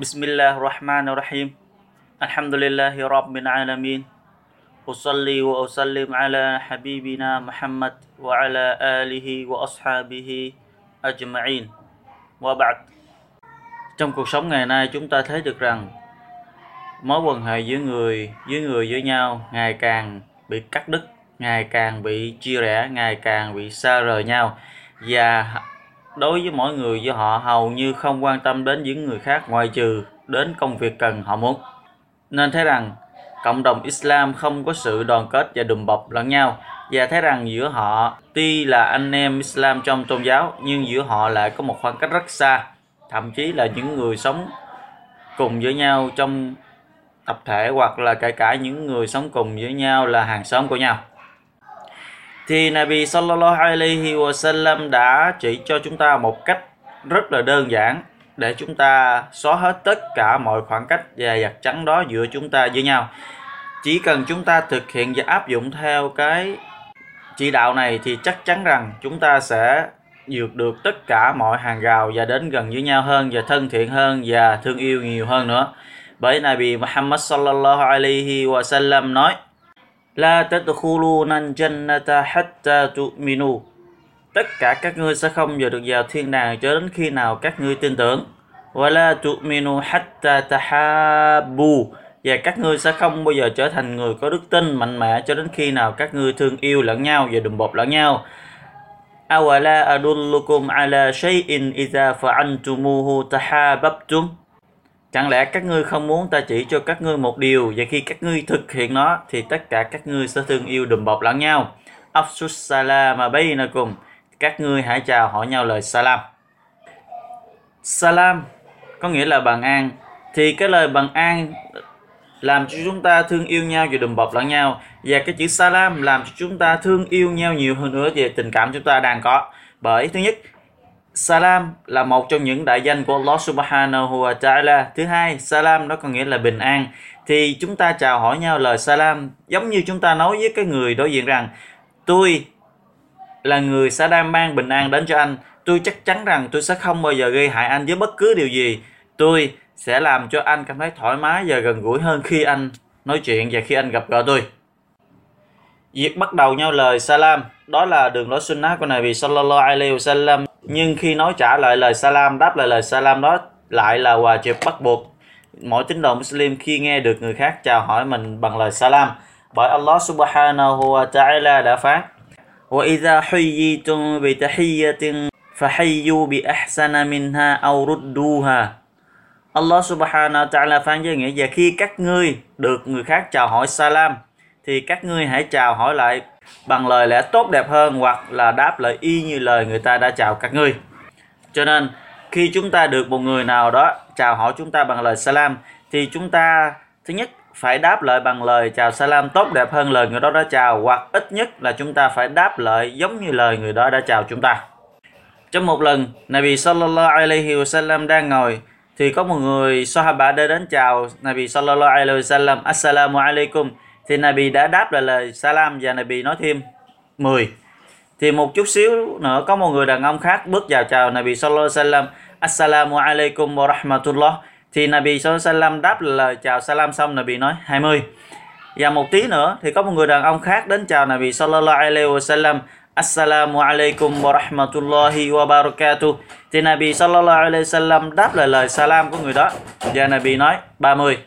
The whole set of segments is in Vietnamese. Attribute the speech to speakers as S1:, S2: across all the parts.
S1: بسم الله الرحمن الرحيم الحمد لله رب العالمين أصلي وأسلم على حبيبنا محمد وعلى آله وأصحابه أجمعين وبعد Trong cuộc sống ngày nay chúng ta thấy được rằng mối quan hệ giữa người với người với nhau ngày càng bị cắt đứt, ngày càng bị chia rẽ, ngày càng bị xa rời nhau và đối với mỗi người, với họ hầu như không quan tâm đến những người khác ngoại trừ đến công việc cần họ muốn. Nên thấy rằng, cộng đồng Islam không có sự đoàn kết và đùm bọc lẫn nhau. Và thấy rằng giữa họ, tuy là anh em Islam trong tôn giáo, nhưng giữa họ lại có một khoảng cách rất xa. Thậm chí là những người sống cùng với nhau trong tập thể hoặc là kể cả những người sống cùng với nhau là hàng xóm của nhau thì Nabi sallallahu alaihi wasallam đã chỉ cho chúng ta một cách rất là đơn giản để chúng ta xóa hết tất cả mọi khoảng cách và giặt trắng đó giữa chúng ta với nhau. Chỉ cần chúng ta thực hiện và áp dụng theo cái chỉ đạo này thì chắc chắn rằng chúng ta sẽ vượt được tất cả mọi hàng rào và đến gần với nhau hơn và thân thiện hơn và thương yêu nhiều hơn nữa. Bởi Nabi Muhammad sallallahu alaihi wasallam nói: La tadkhuluna jannata hatta tu'minu. Tất cả các ngươi sẽ không vào được vào thiên đàng cho đến khi nào các ngươi tin tưởng. Wa la tu'minu hatta tahabbu. Và các ngươi sẽ không bao giờ trở thành người có đức tin mạnh mẽ cho đến khi nào các ngươi thương yêu lẫn nhau và đùm bọc lẫn nhau. Awala adullukum ala shay'in idha fa'antumuhu tahabbtum. Chẳng lẽ các ngươi không muốn ta chỉ cho các ngươi một điều và khi các ngươi thực hiện nó, thì tất cả các ngươi sẽ thương yêu đùm bọc lẫn nhau. Afsus salam cùng Các ngươi hãy chào hỏi nhau lời salam. Salam có nghĩa là bằng an. Thì cái lời bằng an làm cho chúng ta thương yêu nhau và đùm bọc lẫn nhau và cái chữ salam làm cho chúng ta thương yêu nhau nhiều hơn nữa về tình cảm chúng ta đang có bởi thứ nhất Salam là một trong những đại danh của Allah Subhanahu wa Ta'ala. Thứ hai, Salam nó có nghĩa là bình an. Thì chúng ta chào hỏi nhau lời Salam giống như chúng ta nói với cái người đối diện rằng tôi là người sẽ đang mang bình an đến cho anh. Tôi chắc chắn rằng tôi sẽ không bao giờ gây hại anh với bất cứ điều gì. Tôi sẽ làm cho anh cảm thấy thoải mái và gần gũi hơn khi anh nói chuyện và khi anh gặp gỡ tôi. Việc bắt đầu nhau lời Salam đó là đường lối sunnah của Nabi Sallallahu Alaihi Wasallam nhưng khi nói trả lại lời salam đáp lại lời salam đó lại là hòa chịp bắt buộc mỗi tín đồ Muslim khi nghe được người khác chào hỏi mình bằng lời salam bởi Allah Subhanahu wa Ta'ala đã phán وإذا حييتم بتحية فحيوا بأحسن منها أو ردوها Allah Subhanahu wa Ta'ala phán với nghĩa và khi các ngươi được người khác chào hỏi salam thì các ngươi hãy chào hỏi lại bằng lời lẽ tốt đẹp hơn hoặc là đáp lại y như lời người ta đã chào các ngươi. Cho nên khi chúng ta được một người nào đó chào hỏi chúng ta bằng lời salam thì chúng ta thứ nhất phải đáp lại bằng lời chào salam tốt đẹp hơn lời người đó đã chào hoặc ít nhất là chúng ta phải đáp lại giống như lời người đó đã chào chúng ta. Trong một lần, Nabi sallallahu alaihi wasallam đang ngồi thì có một người Sahaba đã đến chào Nabi sallallahu alaihi wasallam Assalamu alaikum thì Nabi đã đáp lại lời salam và Nabi nói thêm 10 thì một chút xíu nữa, có một người đàn ông khác bước vào chào Nabi sallallahu alaihi wasallam. Assalamu alaikum wa rahmatullah. Thì Nabi sallallahu alaihi wasallam đáp lời chào salam xong, Nabi nói 20 và một tí nữa, thì có một người đàn ông khác đến chào Nabi sallallahu alaihi wasallam. Assalamu alaikum wa rahmatullahi wa barakatuh. Thì Nabi sallallahu alaihi wasallam đáp lời lời salam của người đó. Và Nabi nói 30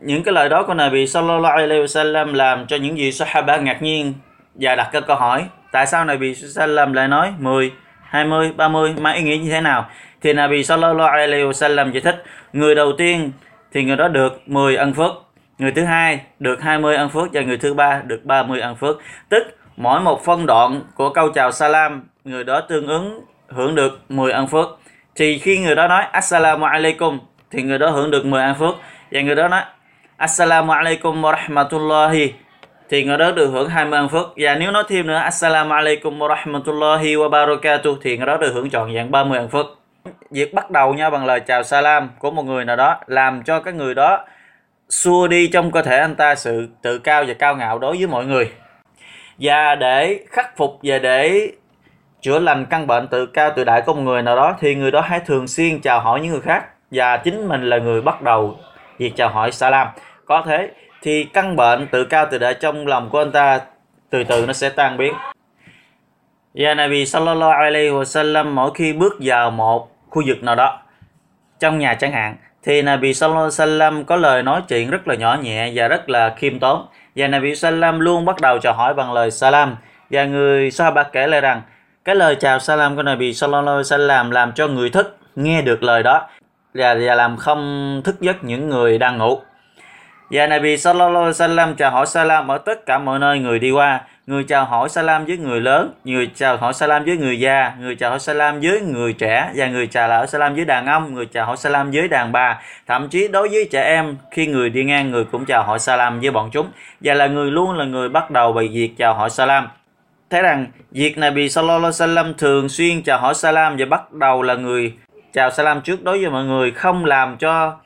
S1: những cái lời đó của Nabi sallallahu alaihi wasallam làm cho những vị Sahaba ngạc nhiên và đặt cái câu hỏi tại sao Nabi sallam lại nói 10, 20, 30 mang ý nghĩa như thế nào? Thì Nabi sallallahu alaihi wasallam giải thích người đầu tiên thì người đó được 10 ân phước người thứ hai được 20 ân phước và người thứ ba được 30 ân phước. Tức mỗi một phân đoạn của câu chào salam người đó tương ứng hưởng được 10 ân phước. Thì khi người đó nói assalamu alaikum thì người đó hưởng được 10 ân phước và người đó nói Assalamu alaikum wa rahmatullahi thì người đó được hưởng 20 ân phước và nếu nói thêm nữa Assalamu alaikum wa rahmatullahi wa barakatuh thì người đó được hưởng trọn vẹn 30 ân phước việc bắt đầu nhau bằng lời chào salam của một người nào đó, làm cho cái người đó xua đi trong cơ thể anh ta sự tự cao và cao ngạo đối với mọi người. Và để khắc phục và để chữa lành căn bệnh tự cao tự đại của một người nào đó, thì người đó hãy thường xuyên chào hỏi những người khác. Và chính mình là người bắt đầu việc chào hỏi salam. Có thế thì căn bệnh tự cao tự đại trong lòng của anh ta từ từ nó sẽ tan biến. Và Nabi sallallahu alaihi wasallam, mỗi khi bước vào một khu vực nào đó, trong nhà chẳng hạn, thì Nabi sallallahu alaihi wasallam có lời nói chuyện rất là nhỏ nhẹ và rất là khiêm tốn. Và Nabi sallam luôn bắt đầu chào hỏi bằng lời salam. Và người Sahaba kể lại rằng, cái lời chào salam của Nabi sallallahu alaihi wasallam làm cho người thức nghe được lời đó và, và làm không thức giấc những người đang ngủ. Và Nabi sallallahu alaihi wasallam chào hỏi salam ở tất cả mọi nơi người đi qua. Người chào hỏi salam với người lớn người chào hỏi salam với người già người chào hỏi salam với người trẻ và người chào hỏi salam với đàn ông người chào hỏi salam với đàn bà. Thậm chí đối với trẻ em khi người đi ngang người cũng chào hỏi salam với bọn chúng. Và là người luôn là người bắt đầu bằng việc chào hỏi salam. Thấy rằng việc Nabi sallallahu alaihi wasallam thường xuyên chào hỏi salam và bắt đầu là người chào salam trước đối với mọi người. Không làm cho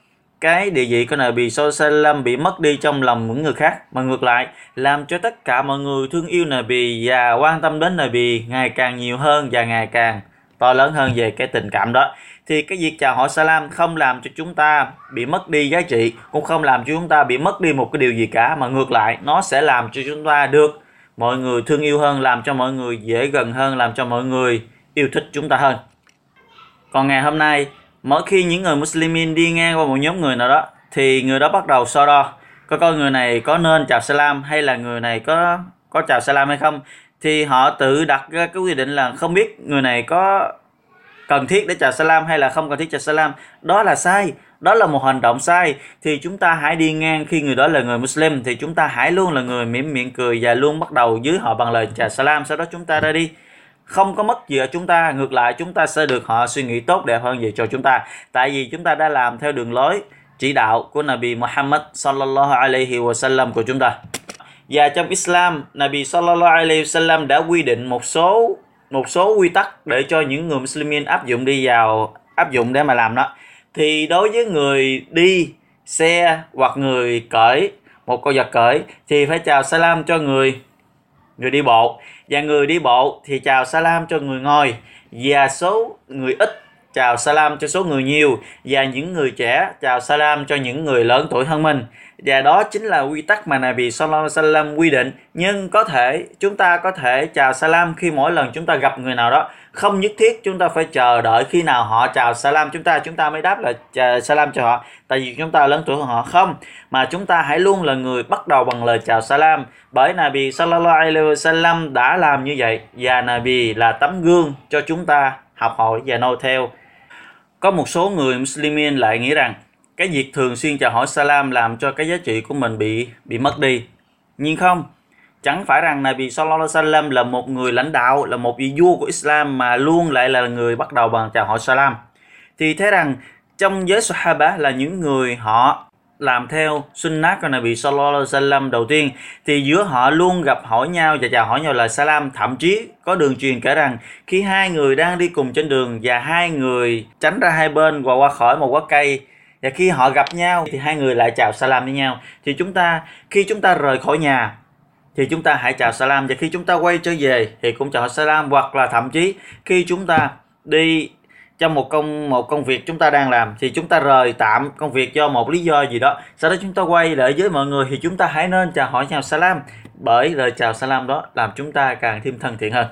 S1: cái địa vị của Nabi Sallam bị mất đi trong lòng những người khác. Mà ngược lại, làm cho tất cả mọi người thương yêu Nabi và quan tâm đến Nabi ngày càng nhiều hơn và ngày càng to lớn hơn về cái tình cảm đó. Thì cái việc chào hỏi salam không làm cho chúng ta bị mất đi giá trị, cũng không làm cho chúng ta bị mất đi một cái điều gì cả. Mà ngược lại, nó sẽ làm cho chúng ta được mọi người thương yêu hơn, làm cho mọi người dễ gần hơn, làm cho mọi người yêu thích chúng ta hơn còn ngày hôm nay, mỗi khi những người Muslimin đi ngang qua một nhóm người nào đó, thì người đó bắt đầu so đo. Coi coi người này có nên chào salam hay là người này có có chào salam hay không? Thì họ tự đặt ra cái quy định là không biết người này có cần thiết để chào salam hay là không cần thiết chào salam. Đó là sai. Đó là một hành động sai. Thì chúng ta hãy đi ngang khi người đó là người Muslim, thì chúng ta hãy luôn là người mỉm miệng cười và luôn bắt đầu dưới họ bằng lời chào salam. Sau đó chúng ta ra đi không có mất gì ở chúng ta, ngược lại chúng ta sẽ được họ suy nghĩ tốt đẹp hơn về cho chúng ta. Tại vì chúng ta đã làm theo đường lối, chỉ đạo của Nabi Muhammad sallallahu alaihi wasallam của chúng ta. Và trong Islam, Nabi sallallahu alaihi wasallam đã quy định một số một số quy tắc để cho những người Muslimin áp dụng đi vào, áp dụng để mà làm đó. Thì đối với người đi xe hoặc người cởi, một con vật cởi, thì phải chào salam cho người người đi bộ. Và người đi bộ thì chào salam cho người ngồi. Và số người ít, chào salam cho số người nhiều. Và những người trẻ, chào salam cho những người lớn tuổi hơn mình và đó chính là quy tắc mà Nabi Sallallahu Alaihi Wasallam quy định. Nhưng có thể, chúng ta có thể chào salam khi mỗi lần chúng ta gặp người nào đó. Không nhất thiết chúng ta phải chờ đợi khi nào họ chào salam. Chúng ta chúng ta mới đáp là salam cho họ. Tại vì chúng ta lớn tuổi hơn họ. Không, mà chúng ta hãy luôn là người bắt đầu bằng lời chào salam. Bởi Nabi Sallallahu Alaihi Wasallam đã làm như vậy. Và Nabi là tấm gương cho chúng ta học hỏi và noi theo. Có một số người Muslimin lại nghĩ rằng cái việc thường xuyên chào hỏi salam làm cho cái giá trị của mình bị bị mất đi. Nhưng không, chẳng phải rằng Nabi Sallallahu Alaihi Wasallam là một người lãnh đạo, là một vị vua của Islam mà luôn lại là người bắt đầu bằng chào hỏi salam. Thì thế rằng, trong giới Sahaba là những người họ làm theo sunnah của Nabi Sallallahu Alaihi Wasallam đầu tiên, thì giữa họ luôn gặp hỏi nhau và chào hỏi nhau là salam. Thậm chí có đường truyền kể rằng, khi hai người đang đi cùng trên đường và hai người tránh ra hai bên và qua khỏi một quả cây và khi họ gặp nhau thì hai người lại chào salam với nhau. Thì chúng ta, khi chúng ta rời khỏi nhà, thì chúng ta hãy chào salam. Và khi chúng ta quay trở về thì cũng chào salam. Hoặc là thậm chí khi chúng ta đi trong một công một công việc chúng ta đang làm, thì chúng ta rời tạm công việc do một lý do gì đó. Sau đó chúng ta quay lại với mọi người thì chúng ta hãy nên chào hỏi chào salam. Bởi lời chào salam đó làm chúng ta càng thêm thân thiện hơn.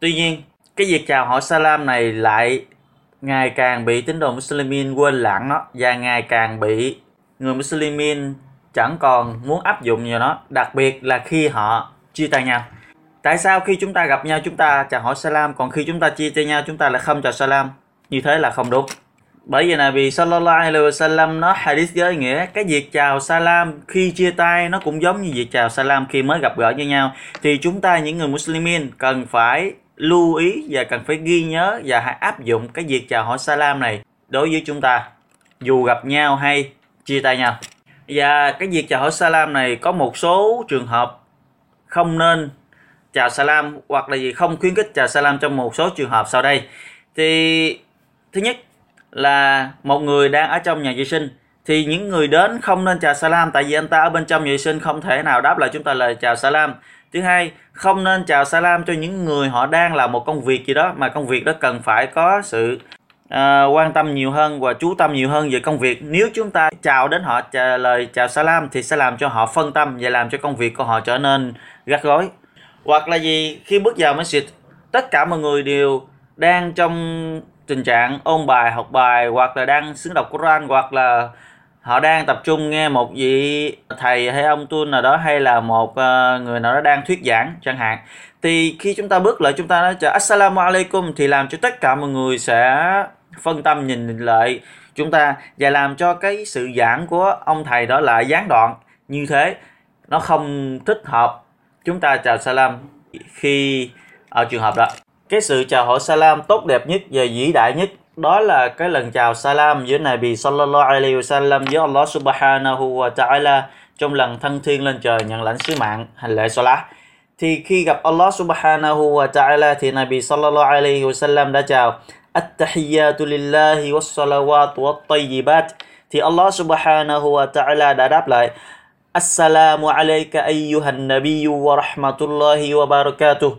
S1: Tuy nhiên, cái việc chào hỏi salam này lại ngày càng bị tín đồ Muslimin quên lãng nó và ngày càng bị người Muslimin chẳng còn muốn áp dụng vào nó đặc biệt là khi họ chia tay nhau. Tại sao khi chúng ta gặp nhau chúng ta chào hỏi salam, còn khi chúng ta chia tay nhau chúng ta lại không chào salam? Như thế là không đúng. Bởi vì là vì sallallahu alaihi wasallam nó hadith với nghĩa, cái việc chào salam khi chia tay nó cũng giống như việc chào salam khi mới gặp gỡ với nhau. Thì chúng ta những người muslimin cần phải lưu ý và cần phải ghi nhớ và hãy áp dụng cái việc chào hỏi salam này đối với chúng ta. Dù gặp nhau hay chia tay nhau. Và cái việc chào hỏi salam này có một số trường hợp không nên chào salam hoặc là gì không khuyến khích chào salam trong một số trường hợp sau đây. Thì thứ nhất là một người đang ở trong nhà vệ sinh thì những người đến không nên chào salam tại vì anh ta ở bên trong nhà vệ sinh không thể nào đáp lại chúng ta lời chào salam thứ hai không nên chào salam cho những người họ đang làm một công việc gì đó mà công việc đó cần phải có sự à, quan tâm nhiều hơn và chú tâm nhiều hơn về công việc. Nếu chúng ta chào đến họ trả lời chào salam thì sẽ làm cho họ phân tâm và làm cho công việc của họ trở nên gắt gối. Hoặc là gì khi bước vào masjid tất cả mọi người đều đang trong tình trạng ôn bài học bài hoặc là đang xứng đọc Quran hoặc là họ đang tập trung nghe một vị thầy hay ông tu nào đó hay là một ờ, người nào đó đang thuyết giảng chẳng hạn. Thì khi chúng ta bước lại, chúng ta nói chào assalamu alaikum thì làm cho tất cả mọi người sẽ phân tâm nhìn lại chúng ta và làm cho cái sự giảng của ông thầy đó lại gián đoạn. Như thế, nó không thích hợp. Chúng ta chào salam khi, ở trường hợp đó. Cái sự chào hỏi salam tốt đẹp nhất và vĩ đại nhất đó là cái lần chào salam giữa Nabi sallallahu alaihi wasallam với Allah subhanahu wa ta'ala trong lần thân thiên lên trời nhận lãnh sứ mạng, hành lễ salat. Thì khi gặp Allah subhanahu wa ta'ala thì Nabi sallallahu alaihi wasallam đã chào, At-tahiyyatu lillahi was-salawat wat-tayyibat. Thì Allah subhanahu wa ta'ala đã đáp lại, Assalamu alayka ayyuhan nabiyyu wa rahmatullahi wa barakatuh.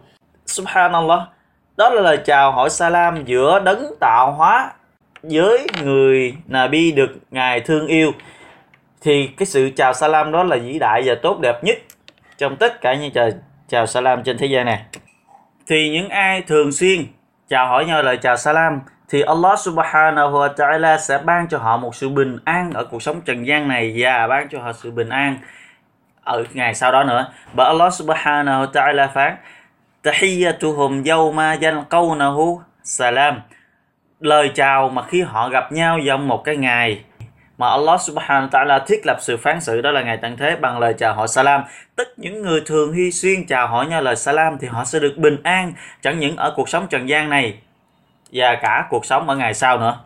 S1: Subhanallah đó là lời chào hỏi salam giữa đấng tạo hóa với người Nabi được ngài thương yêu. Thì cái sự chào salam đó là vĩ đại và tốt đẹp nhất trong tất cả những chào chào salam trên thế gian này. Thì những ai thường xuyên chào hỏi nhau lời chào salam, thì Allah subhanahu wa ta'ala sẽ ban cho họ một sự bình an ở cuộc sống trần gian này và ban cho họ sự bình an ở ngày sau đó nữa. Bởi Allah subhanahu wa ta'ala phán tahiyyatuhum yawma yalqawnahu salam. Lời chào mà khi họ gặp nhau trong một cái ngày mà Allah subhanahu wa ta'ala thiết lập sự phán xử, đó là ngày tận thế, bằng lời chào họ salam. Tất những người thường hy xuyên chào hỏi nhau lời salam thì họ sẽ được bình an, chẳng những ở cuộc sống trần gian này, và cả cuộc sống ở ngày sau nữa.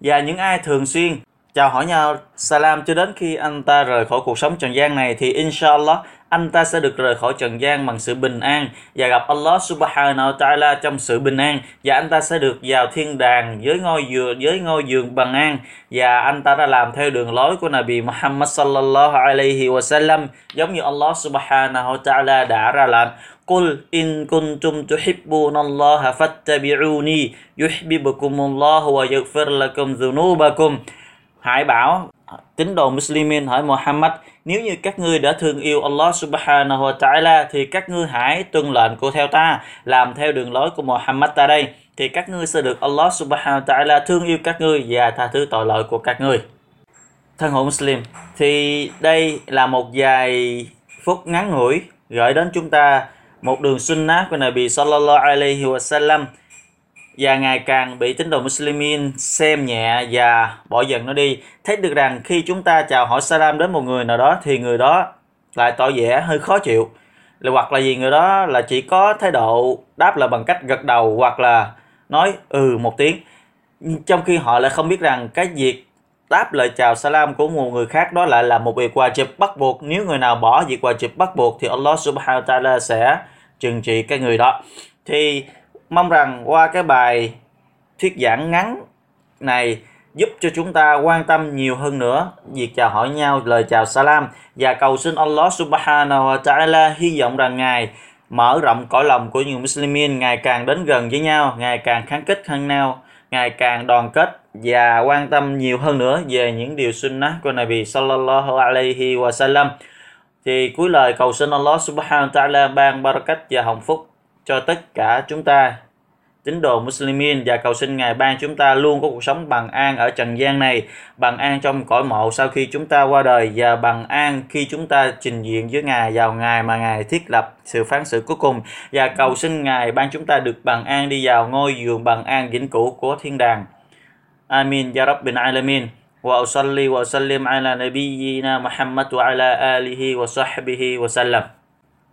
S1: Và những ai thường xuyên chào hỏi nhau salam cho đến khi anh ta rời khỏi cuộc sống trần gian này thì inshallah anh ta sẽ được rời khỏi trần gian bằng sự bình an và gặp Allah subhanahu wa ta'ala trong sự bình an và anh ta sẽ được vào thiên đàng với ngôi giường với ngôi giường bằng an và anh ta đã làm theo đường lối của Nabi Muhammad sallallahu alaihi wasallam giống như Allah subhanahu wa ta'ala đã ra lệnh قل إن كنتم تحبون الله فاتبعوني يحببكم الله ويغفر لكم ذنوبكم Hãy bảo tín đồ Muslimin hỏi Muhammad nếu như các ngươi đã thương yêu Allah subhanahu wa ta'ala, thì các ngươi hãy tuân lệnh của theo ta, làm theo đường lối của Muhammad ta đây. Thì các ngươi sẽ được Allah subhanahu wa ta'ala thương yêu các ngươi và tha thứ tội lỗi của các ngươi. Thân hữu Muslim, thì đây là một vài phút ngắn ngủi gửi đến chúng ta một đường sunnah của Nabi sallallahu alaihi wasallam và ngày càng bị tín đồ Muslimin xem nhẹ và bỏ dần nó đi. Thấy được rằng khi chúng ta chào hỏi salam đến một người nào đó thì người đó lại tỏ vẻ hơi khó chịu. Là hoặc là gì, người đó là chỉ có thái độ đáp là bằng cách gật đầu hoặc là nói ừ một tiếng. Trong khi họ lại không biết rằng cái việc đáp lời chào salam của một người khác đó lại là một việc wajib bắt buộc. Nếu người nào bỏ việc wajib bắt buộc thì Allah subhanahu wa ta'ala sẽ trừng trị cái người đó. Thì mong rằng qua cái bài thuyết giảng ngắn này giúp cho chúng ta quan tâm nhiều hơn nữa việc chào hỏi nhau lời chào salam và cầu xin Allah subhanahu wa ta'ala hy vọng rằng Ngài mở rộng cõi lòng của những Muslimin ngày càng đến gần với nhau, ngày càng kháng kích hơn nhau, ngày càng đoàn kết và quan tâm nhiều hơn nữa về những điều sunnah của Nabi sallallahu alaihi wa sallam. Thì cuối lời cầu xin Allah subhanahu wa ta'ala ban barakat và hồng phúc cho tất cả chúng ta tín đồ Muslimin và cầu xin Ngài ban chúng ta luôn có cuộc sống bằng an ở trần gian này, bằng an trong cõi mộ sau khi chúng ta qua đời và bằng an khi chúng ta trình diện với Ngài vào ngày mà Ngài thiết lập sự phán xử cuối cùng và cầu xin Ngài ban chúng ta được bằng an đi vào ngôi giường bằng an vĩnh cửu của thiên đàng. Amin ya Rabbil Alamin. وأصلي وأسلم على نبينا محمد وعلى آله وصحبه وسلم